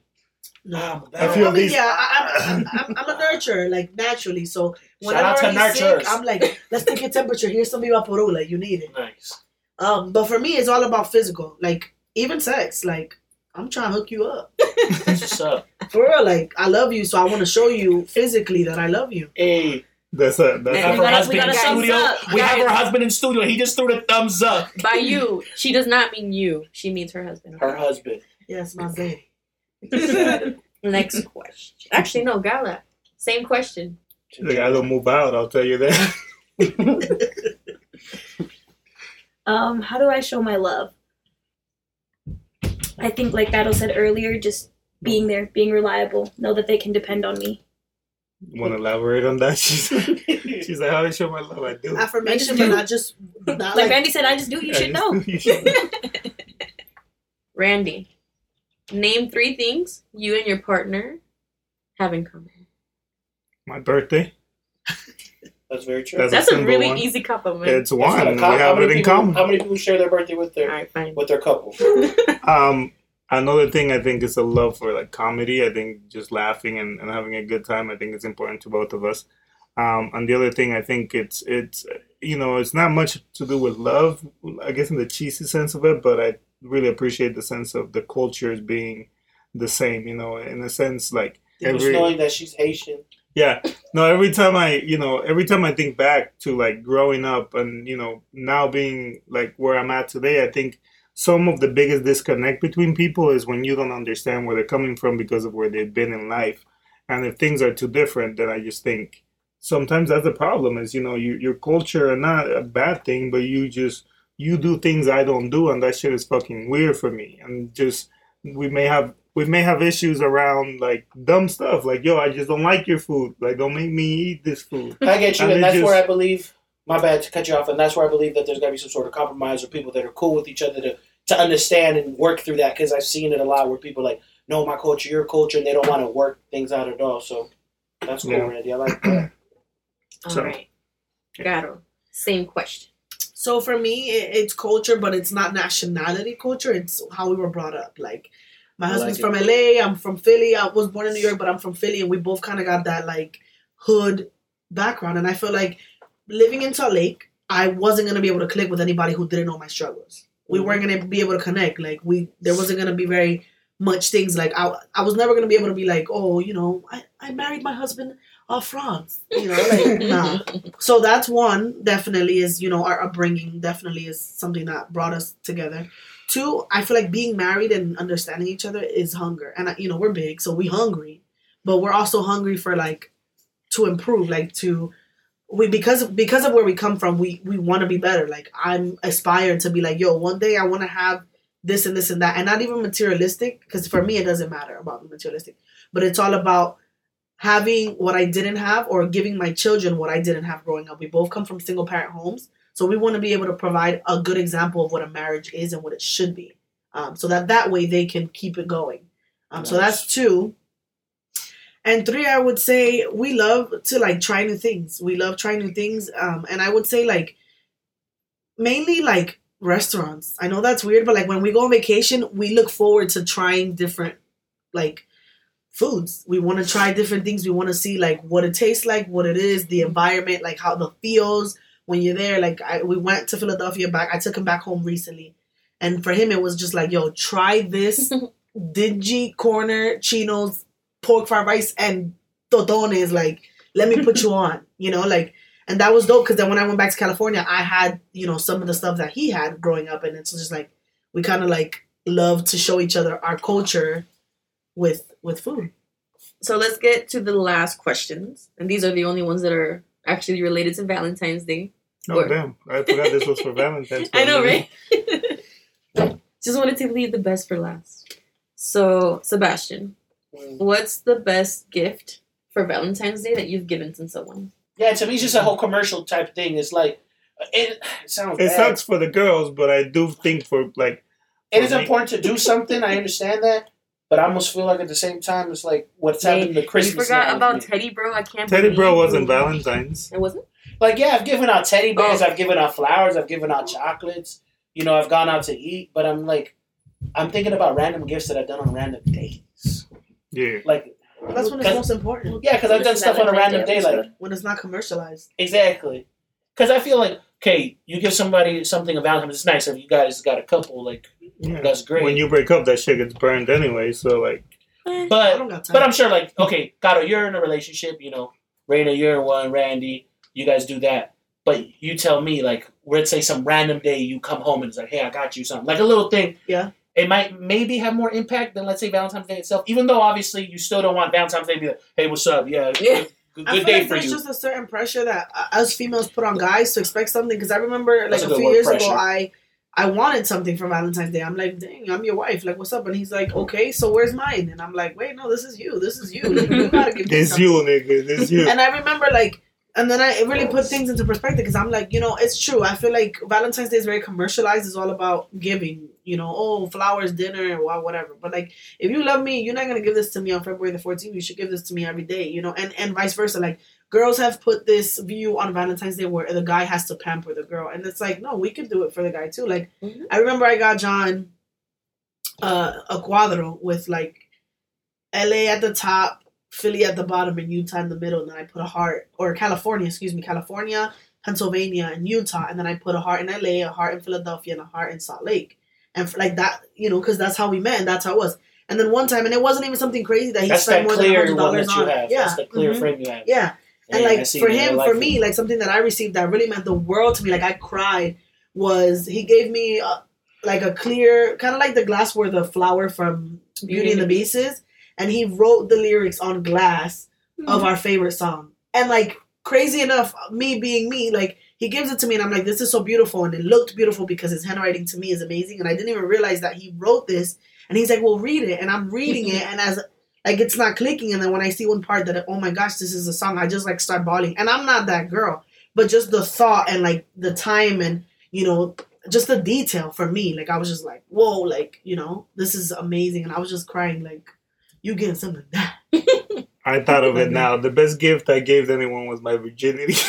No. Ah, my I back. feel I mean, these- yeah, I, I'm, I'm, I'm a nurturer, like naturally. So Shout out whenever to sick. I'm like, let's take your temperature. Here's some Vaporub, like you need it. Nice. Um, but for me, it's all about physical. Like even sex, like I'm trying to hook you up That's what's up. for real. Like I love you, so I want to show you physically that I love you. Hey, That's it. we That's Hey, have her got a- husband in a studio. up, We have guys. her husband in studio. He just threw the thumbs up. By you, she does not mean you. She means her husband. Her husband. Yes, my baby. Next question. Actually, no, Gala. Same question. Like, I don't move out. I'll tell you that. Um, how do I show my love? I think, like Gato said earlier, just being there, being reliable, know that they can depend on me. Want to elaborate on that? She's she's like, how do I show my love? I do. Affirmation, I but just not just not Like, like, Randy said, I just do. You I should know. you should know. Randy, name three things you and your partner have in common. My birthday. That's very true. That's That's a a really one. easy compliment. It's That's one. not a We how have many it in people- common. How many people share their birthday with their right, with their couple? Um, another thing I think is a love for like comedy. I think just laughing and, and having a good time. I think it's important to both of us. Um, and the other thing I think it's it's you know it's not much to do with love. I guess in the cheesy sense of it, but I really appreciate the sense of the cultures being the same. You know, in a sense like Just knowing that she's Haitian. yeah. No, every time I, you know, every time I think back to like growing up and, you know, now being like where I'm at today, I think some of the biggest disconnect between people is when you don't understand where they're coming from because of where they've been in life. And if things are too different, then I just think sometimes that's the problem is you know you, your culture are not a bad thing but you just you do things i don't do and that shit is fucking weird for me and just we may have we may have issues around like dumb stuff like yo i just don't like your food like don't make me eat this food I get you, And and, that's just- where I believe. My bad to cut you off, and that's where I believe that there's got to be some sort of compromise or people that are cool with each other to to understand and work through that. Because I've seen it a lot where people are like, no, my culture, your culture, and they don't want to work things out at all. So that's cool, Yeah. Randy. I like that. All right, So- Garo, same question. So for me, it, it's culture, but it's not nationality culture. It's how we were brought up. Like my I husband's like from LA. I'm from Philly. I was born in New York, but I'm from Philly, and we both kind of got that like hood background. And I feel like living in Salt Lake, I wasn't gonna be able to click with anybody who didn't know my struggles. We Mhm. weren't gonna be able to connect. Like we, there wasn't gonna be very much things. Like I, I was never gonna be able to be like, oh, you know, I, I married my husband off France. You know, like nah. So that's one definitely is you know our upbringing definitely is something that brought us together. Two i feel like being married and understanding each other is hunger. And you know we're big so we hungry but we're also hungry for like to improve like to we because because of where we come from we we want to be better. Like i'm aspired to be like yo one day i want to have this and this and that. And not even materialistic because for me it doesn't matter about the materialistic but it's all about having what I didn't have or giving my children what I didn't have growing up. We both come from single parent homes. So we want to be able to provide a good example of what a marriage is and what it should be. Um, so that that way they can keep it going. Um, So that's two. And three, I would say we love to like try new things. We love trying new things. Um, and I would say like mainly like restaurants. I know that's weird, but like when we go on vacation, we look forward to trying different like foods. We want to try different things. We want to see like what it tastes like, what it is, the environment, like how the feels when you're there. Like I, we went to Philadelphia back. I took him back home recently, and for him it was just like, yo, try this dingy corner chinos, pork fried rice, and tostones. Like, let me put you on. You know, like. And that was dope because then when I went back to California, I had, you know, some of the stuff that he had growing up. And it's just like, we kind of like love to show each other our culture with with food. So let's get to the last questions, and these are the only ones that are actually related to Valentine's Day. oh Or- damn i forgot this was for valentine's Day. I know, right? Just wanted to leave the best for last. So, Sebastian, what's the best gift for Valentine's Day that you've given to someone? Yeah, to me, it's just a whole commercial type thing. It's like it, it sounds. it bad. sucks for the girls but i do think for like It is me- important to do something. I understand that, but I almost feel like at the same time, it's like what's happening to you Christmas. forgot now. about Teddy Bro. I can't. teddy believe bro wasn't valentine's It wasn't. Like, yeah, I've given out teddy bears, Oh. I've given out flowers, I've given out chocolates. You know, I've gone out to eat, but I'm like, I'm thinking about random gifts that I've done on random days. yeah Like, That's when it's most important. yeah, because I've done stuff on a random Day day, like. When it's not commercialized. exactly. Because I feel like, okay, you give somebody something of Valentine's, it's nice if you guys got a couple, like yeah that's great. when you break up that shit gets burned anyway so like eh, I but don't got time. But I'm sure, like, okay, Gato, you're in a relationship, you know, Reina, you're in one, Randy, you guys do that. But you tell me, like, let's say some random day you come home and it's like, hey, I got you something. Like a little thing. Yeah. It might maybe have more impact than, let's say, Valentine's Day itself, even though obviously you still don't want Valentine's Day to be like, hey, what's up? Yeah, Yeah. Good, I good feel day like for there's you. just a certain pressure that uh, us females put on guys to expect something. Because I remember, like That's a a, few word, years pressure. ago, I I wanted something for Valentine's Day. I'm like, dang, I'm your wife. Like, what's up? And he's like, okay, so where's mine? And I'm like, wait, no, this is you. This is you. You gotta give me this something. you nigga this you And I remember like, and then I it really put things into perspective because I'm like, you know, it's true. I feel like Valentine's Day is very commercialized. It's all about giving, you know, oh, flowers, dinner, whatever. But like, if you love me, you're not gonna give this to me on February the 14th. You should give this to me every day, you know, and and vice versa. Like, girls have put this view on Valentine's Day where the guy has to pamper the girl, and it's like, no, we can do it for the guy too. Like, Mhm. I remember I got John uh, a cuadro with like LA at the top, Philly at the bottom, and Utah in the middle. And then I put a heart, or California, excuse me, California, Pennsylvania, and Utah. And then I put a heart in LA, a heart in Philadelphia, and a heart in Salt Lake. And for, like that, you know, because that's how we met and that's how it was. And then one time, and it wasn't even something crazy that he That's spent that more than hundred dollars on. have. Yeah, That's the clear mhm. frame you have. yeah. And I like for him, for me, like something that I received that really meant the world to me, like I cried, was he gave me uh, like a clear, kind of like the glass where the flower from Beauty and the Beast is, and he wrote the lyrics on glass Hmm. of our favorite song. And like crazy enough, me being me, like he gives it to me, and I'm like, this is so beautiful, and it looked beautiful because his handwriting to me is amazing, and I didn't even realize that he wrote this. And he's like, well, read it, and I'm reading it, and as like it's not clicking, and then when I see one part that oh my gosh, this is a song, I just like start bawling, and I'm not that girl, but just the thought and like the time and you know just the detail for me, like I was just like, whoa, like you know, this is amazing, and I was just crying like, you getting something that. I thought of it now. The best gift I gave anyone was my virginity.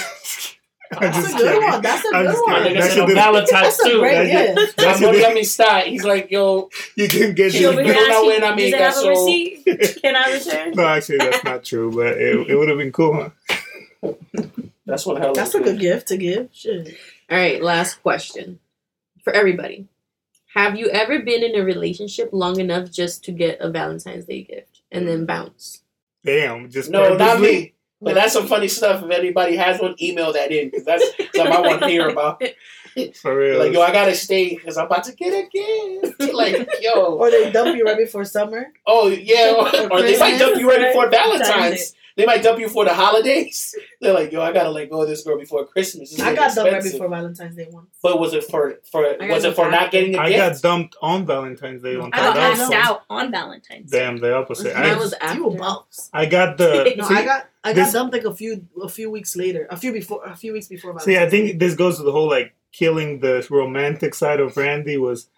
I'm That's just a good kidding. one. That's a I'm good one. kidding. nigga That said shit Valentine's too. great That- gift. that My shit mother didn't- let me start. He's like, yo, You can get She She'll was be built asking, that way and I does made it that have a so- receipt? Can I return? No, actually, that's not true, but it, it would have been cool, huh? that's what hell. That's a good gift to give. Shit. All right, last question for everybody. Have you ever been in a relationship long enough just to get a Valentine's Day gift and then mm. bounce? Damn, just No, not me. But that's some funny stuff. If anybody has one, email that in because that's something I want to hear about. For real. Like, yo, I gotta stay because I'm about to get a gift. Like, yo, Or they dump you right before summer. oh yeah, or, or they might dump you right before Valentine's Valentine's. They might dump you for the holidays. They're like, yo, I gotta let go of this girl before Christmas. This is I got dumped right before Valentine's Day once. But was it for for was it for not getting a I gift? I got dumped on Valentine's Day one I got asked out on Valentine's Day. Damn, the opposite. Mine I, was after. You. I got the. No, see, I got I this- got dumped like a few a few weeks later, a few before a few weeks before See, I think this goes to the whole like killing the romantic side of Randy was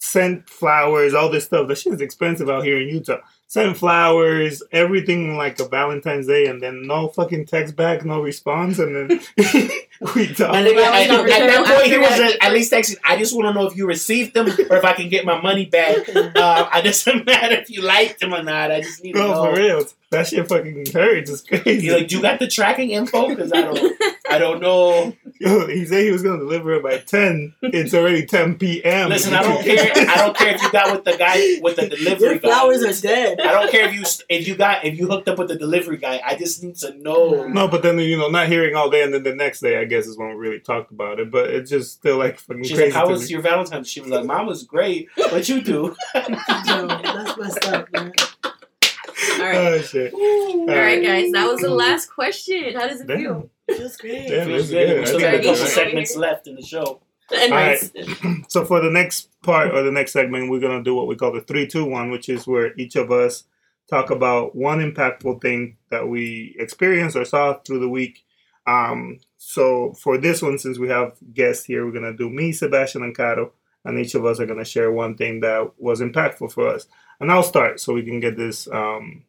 sent flowers, all this stuff. That shit is expensive out here in Utah. Sent flowers, everything like a Valentine's Day, and then no fucking text back, no response, and then we talk. I think Well, at, at that point he was that. at, at least texting. I just want to know if you received them or if I can get my money back. Uh, I doesn't matter if you liked them or not. I just need to know. for real. That shit fucking hurts. It's crazy. You're like, do you got the tracking info? Because I don't, I don't know. Yo, he said he was gonna deliver it by ten. It's already ten p.m. Listen, I don't care. I don't care if you got with the guy with the delivery Your guy. flowers are dead. I don't care if you if you got if you hooked up with the delivery guy. I just need to know. No, but then you know, not hearing all day, and then the next day, I guess is when we really talked about it. But it's just still like fucking She's crazy. like, "How to was me. your Valentine's?" She was like, "Mine was great. What you do?" Yo, that's messed up, man. All right. Oh shit! All right, guys. That was the last question. How does it Damn. feel? Feels great. Damn. Feels good. good. We still I got a couple segments left in the show. Anyways, So for the next part or the next segment, we're gonna do what we call the three, two, one, which is where each of us talk about one impactful thing that we experienced or saw through the week. Um, so for this one, since we have guests here, we're gonna do me, Sebastian, and Caro, and each of us are gonna share one thing that was impactful for us. And I'll start so we can get this um,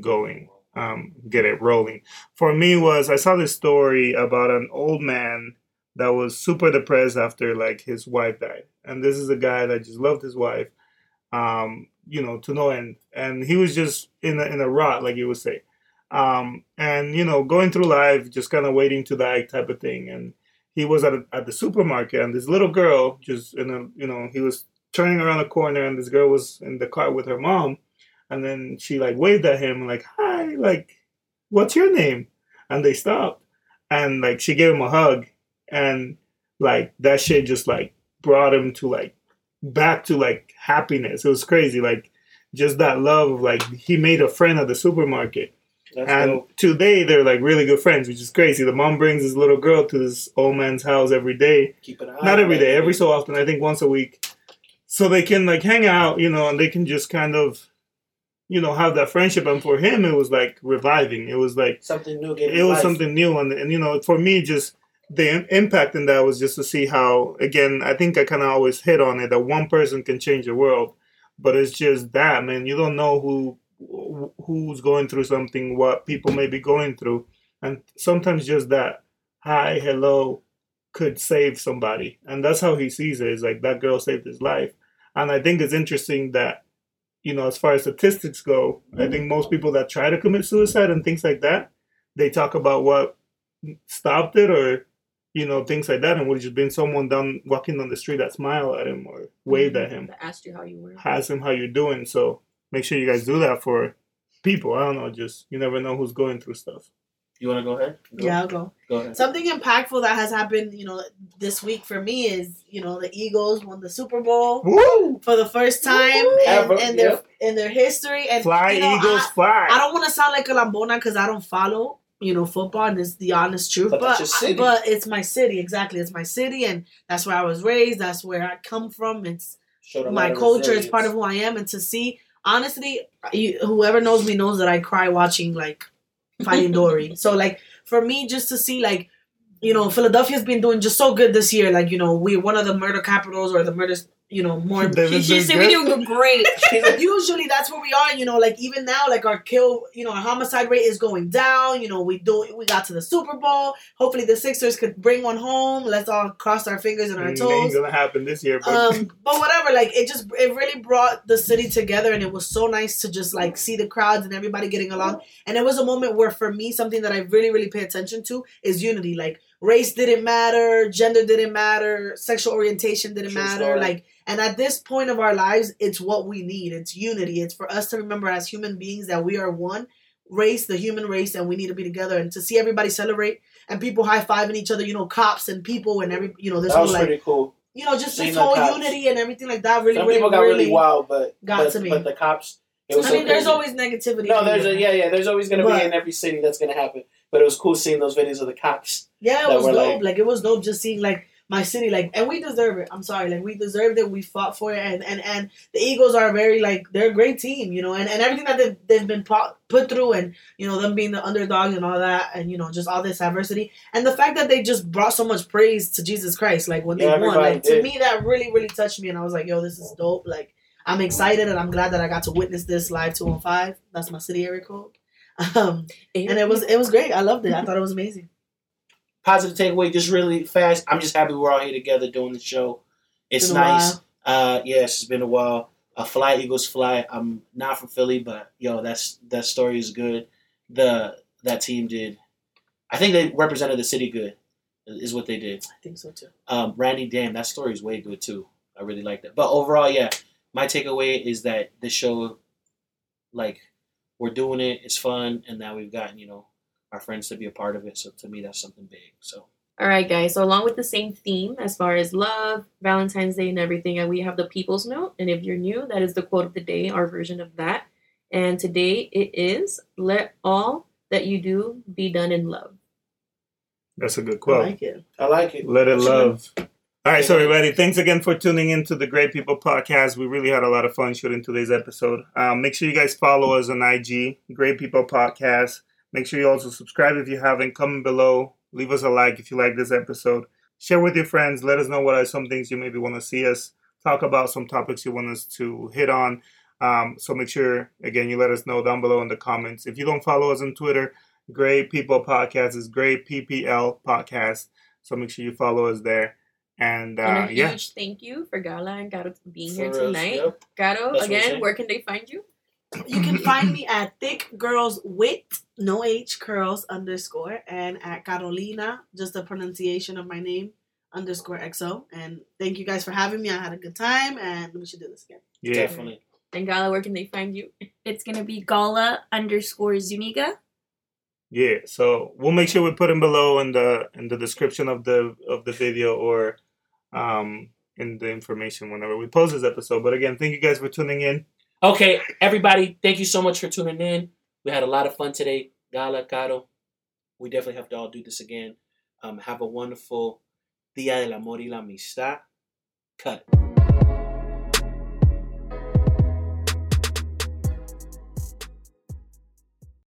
going, um, get it rolling. For me, was I saw this story about an old man that was super depressed after like his wife died. And this is a guy that just loved his wife, um, you know, to no end. And he was just in a, in a rot, like you would say. Um, and you know, going through life, just kind of waiting to die type of thing. And he was at a, at the supermarket, and this little girl just in a, you know, he was turning around the corner, and this girl was in the car with her mom, and then she like waved at him like, "Hi, like, what's your name?" And they stopped, and like she gave him a hug, and like that shit just like brought him to like back to like happiness. It was crazy, like just that love of like he made a friend at the supermarket. That's and dope. today they're like really good friends, which is crazy. The mom brings this little girl to this old man's house every day. Keep an eye. Not every day, every that day, nigga. every so often. I think once a week, so they can like hang out, you know, and they can just kind of, you know, have that friendship. And for him, it was like reviving. It was like something new. Getting it was life. something new and, and you know for me just the im- impact in that was just to see how again i think i kind of always hit on it that one person can change the world but it's just that man you don't know who wh- who's going through something what people may be going through. And sometimes just that hi hello could save somebody. And that's how he sees it. it is like that girl saved his life. And i think it's interesting that you know as far as statistics go i think most people that try to commit suicide and things like that they talk about what stopped it or you know things like that and would have just been someone down walking on the street that smiled at him or waved mm-hmm. at him. Asked you how you were. asked him how you're doing. So make sure you guys do that for people i don't know just you never know who's going through stuff You want to go ahead? Go, Yeah, I'll go. Go ahead. Something impactful that has happened, you know, this week for me is, you know, the Eagles won the Super Bowl Woo! for the first time in, Ever, in their yep. in their history. And fly you know, eagles I, fly I don't want to sound like a lambona because I don't follow you know, football, and it's the honest truth. But But that's your city. but it's my city, exactly. It's my city, and that's where I was raised. That's where I come from. It's Showed my culture. It's part of who I am, and to see, honestly, you, whoever knows me knows that I cry watching like Finding Dory. So like for me, just to see like. You know, Philadelphia's been doing just so good this year. Like, you know, we're one of the murder capitals or the murders, you know, more They've She said we doing great. usually that's where we are you know like even now like our kill you know our homicide rate is going down you know we do we got to the super bowl. Hopefully the sixers could bring one home. Let's all cross our fingers and our Mm, ain't gonna happen this year, but um but whatever like it just it really brought the city together and it was so nice to just like see the crowds and everybody getting along. And it was a moment where for me something that i really really pay attention to is unity. Like race didn't matter gender didn't matter sexual orientation didn't True matter story. like and at this point of our lives it's what we need it's unity it's for us to remember as human beings that we are one race the human race and we need to be together and to see everybody celebrate and people high-fiving each other you know cops and people and every you know this That whole was like pretty cool. you know, just Seeing this whole cops. unity and everything like that really, Some really, people got really, really wild, but got but, to me. but the cops. It was I so mean, there's always negativity. no, there's a, yeah, yeah. There's always gonna But- be in every city that's gonna happen. But it was cool seeing those videos of the cops. yeah, it was dope. like- Like, it was dope just seeing like my city, like, and we deserve it. I'm sorry, like we deserved it. We fought for it, and and and the Eagles are very like they're a great team, you know, and and everything that they've, they've been put put through, and you know them being the underdog and all that, and you know just all this adversity, and the fact that they just brought so much praise to Jesus Christ, like when Yeah, they won, everybody like to me that really really touched me, and I was like, yo, this is dope, like. I'm excited and I'm glad that I got to witness this live 215. That's my city area code. Um, and it was it was great. I loved it. I thought it was amazing. Positive takeaway, just really fast. I'm just happy we're all here together doing the show. It's a nice. Uh, yes, it's been a while. Uh, fly Eagles fly. I'm not from Philly, but yo, that's that story is good. The that team did. I think they represented the city good. Is what they did. I think so too. Um, Randy, damn, that story is way good too. I really like that. But overall, yeah, my takeaway is that this show, like, we're doing it. It's fun, and now we've gotten you know our friends to be a part of it. So to me, that's something big. So All right, guys. So along with the same theme as far as love, Valentine's Day, and everything, and we have the People's Note. And if you're new, that is the quote of the day, our version of that. And today it is: "Let all that you do be done in love." that's a good quote. I like it. I like it. Let it That's love. All right, so everybody, thanks again for tuning in to the Great People Podcast. We really had a lot of fun shooting today's episode. Um, make sure you guys follow us on IG, Great People Podcast. Make sure you also subscribe if you haven't. Comment below. Leave us a like if you like this episode. Share with your friends. Let us know what are some things you maybe want to see us talk about, some topics you want us to hit on. Um, so make sure, again, you let us know down below in the comments. If you don't follow us on Twitter, Great People Podcast is Great PPL Podcast. So make sure you follow us there. And and uh, a yeah, huge thank you for Gala and Gato being For here us, tonight. yep. Gato, That's again, where can they find you? You can find me at Thick Girls Wit, no H curls underscore, and at Carolina, just the pronunciation of my name underscore XO. And thank you guys for having me. I had a good time, and we should do this again. yeah. Definitely. And Gala, where can they find you? It's gonna be Gala underscore Zuniga. Yeah, so we'll make sure we put them below in the in the description of the of the video or um in the information whenever we post this episode. But again, thank you guys for tuning in. Okay, everybody, thank you so much for tuning in. We had a lot of fun today. Gala, Caro. We definitely have to all do this again. Um, have a wonderful Dia del Amor y la Amistad. Cut.